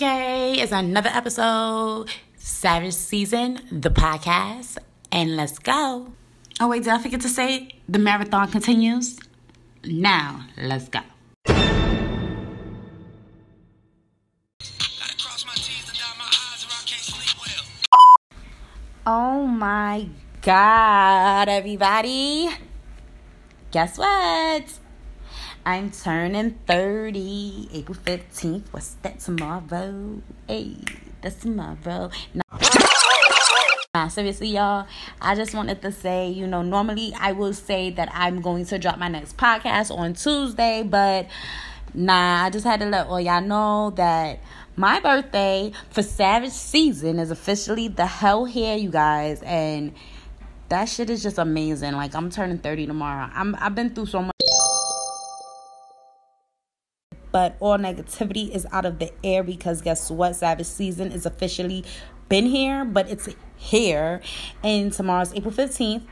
Okay, it's another episode, Savage Season, the podcast, and let's go. Oh, wait, did I forget to say the marathon continues? Now, let's go. Oh my god, everybody. Guess what? I'm turning 30 April 15th. What's that tomorrow? Hey, that's tomorrow. Nah, seriously, y'all, I just wanted to say, you know, normally I will say that I'm going to drop my next podcast on Tuesday, but nah, I just had to let all y'all know that my birthday for Savage Season is officially the hell here, you guys, and that shit is just amazing. Like I'm turning 30 tomorrow. I'm I've been through so much but all negativity is out of the air because guess what? Savage season is officially been here, but it's here. And tomorrow's April 15th.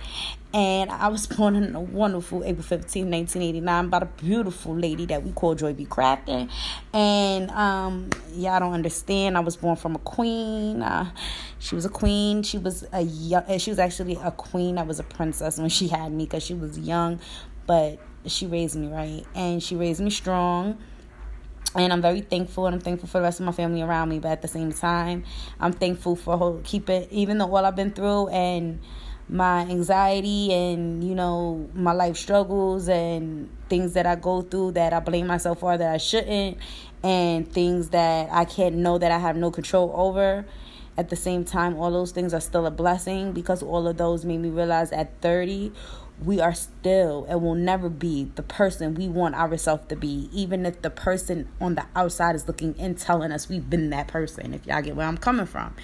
And I was born on a wonderful April 15th, 1989, by a beautiful lady that we call Joy B. Crafton. And um, y'all don't understand. I was born from a queen. Uh, she was a queen. She was a young, she was actually a queen. I was a princess when she had me because she was young, but she raised me right. And she raised me strong and I'm very thankful and I'm thankful for the rest of my family around me. But at the same time, I'm thankful for keep it even though all I've been through and my anxiety and you know my life struggles and things that I go through that I blame myself for that I shouldn't and things that I can't know that I have no control over. At the same time, all those things are still a blessing because all of those made me realize at 30 we are still and will never be the person we want ourselves to be, even if the person on the outside is looking in telling us we've been that person, if y'all get where I'm coming from.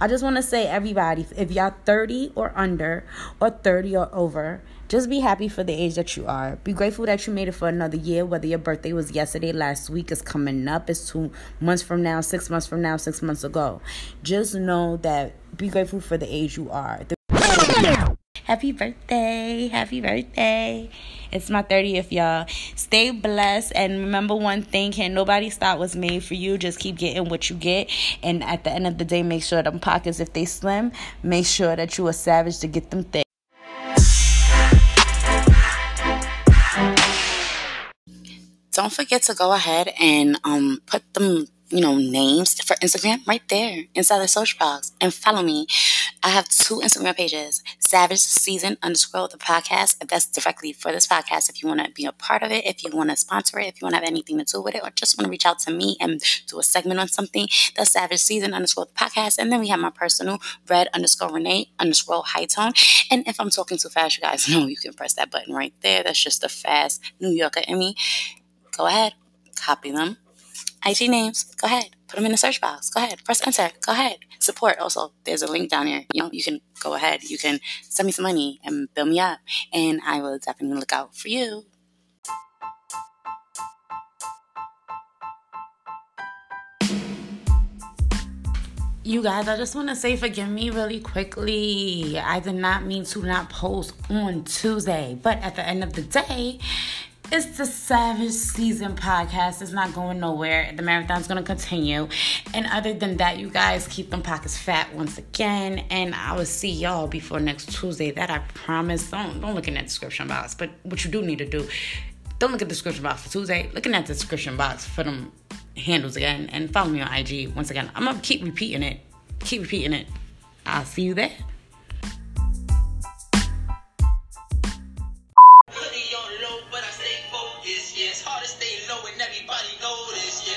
I just want to say, everybody, if y'all 30 or under or 30 or over, just be happy for the age that you are. Be grateful that you made it for another year, whether your birthday was yesterday, last week, is coming up, it's two months from now, six months from now, six months ago. Just know that be grateful for the age you are. The- Happy birthday. Happy birthday. It's my 30th, y'all. Stay blessed. And remember one thing can nobody stop what's made for you. Just keep getting what you get. And at the end of the day, make sure them pockets, if they slim, make sure that you a savage to get them thick. Don't forget to go ahead and um put them you know, names for Instagram right there inside the search box and follow me. I have two Instagram pages, Savage Season underscore the podcast. That's directly for this podcast. If you want to be a part of it, if you want to sponsor it, if you want to have anything to do with it, or just want to reach out to me and do a segment on something, that's Savage Season underscore the podcast. And then we have my personal red underscore Renee underscore high tone. And if I'm talking too fast, you guys know you can press that button right there. That's just a fast New Yorker in me. Go ahead, copy them IG names, go ahead. Put them in the search box. Go ahead. Press enter. Go ahead. Support. Also, there's a link down here. You know, you can go ahead. You can send me some money and build me up. And I will definitely look out for you. You guys, I just want to say forgive me really quickly. I did not mean to not post on Tuesday, but at the end of the day, it's the Savage Season podcast. It's not going nowhere. The marathon's going to continue. And other than that, you guys keep them pockets fat once again. And I will see y'all before next Tuesday. That I promise. Don't don't look in that description box. But what you do need to do, don't look at the description box for Tuesday. Look in that description box for them handles again. And follow me on IG once again. I'm gonna keep repeating it. Keep repeating it. I'll see you there.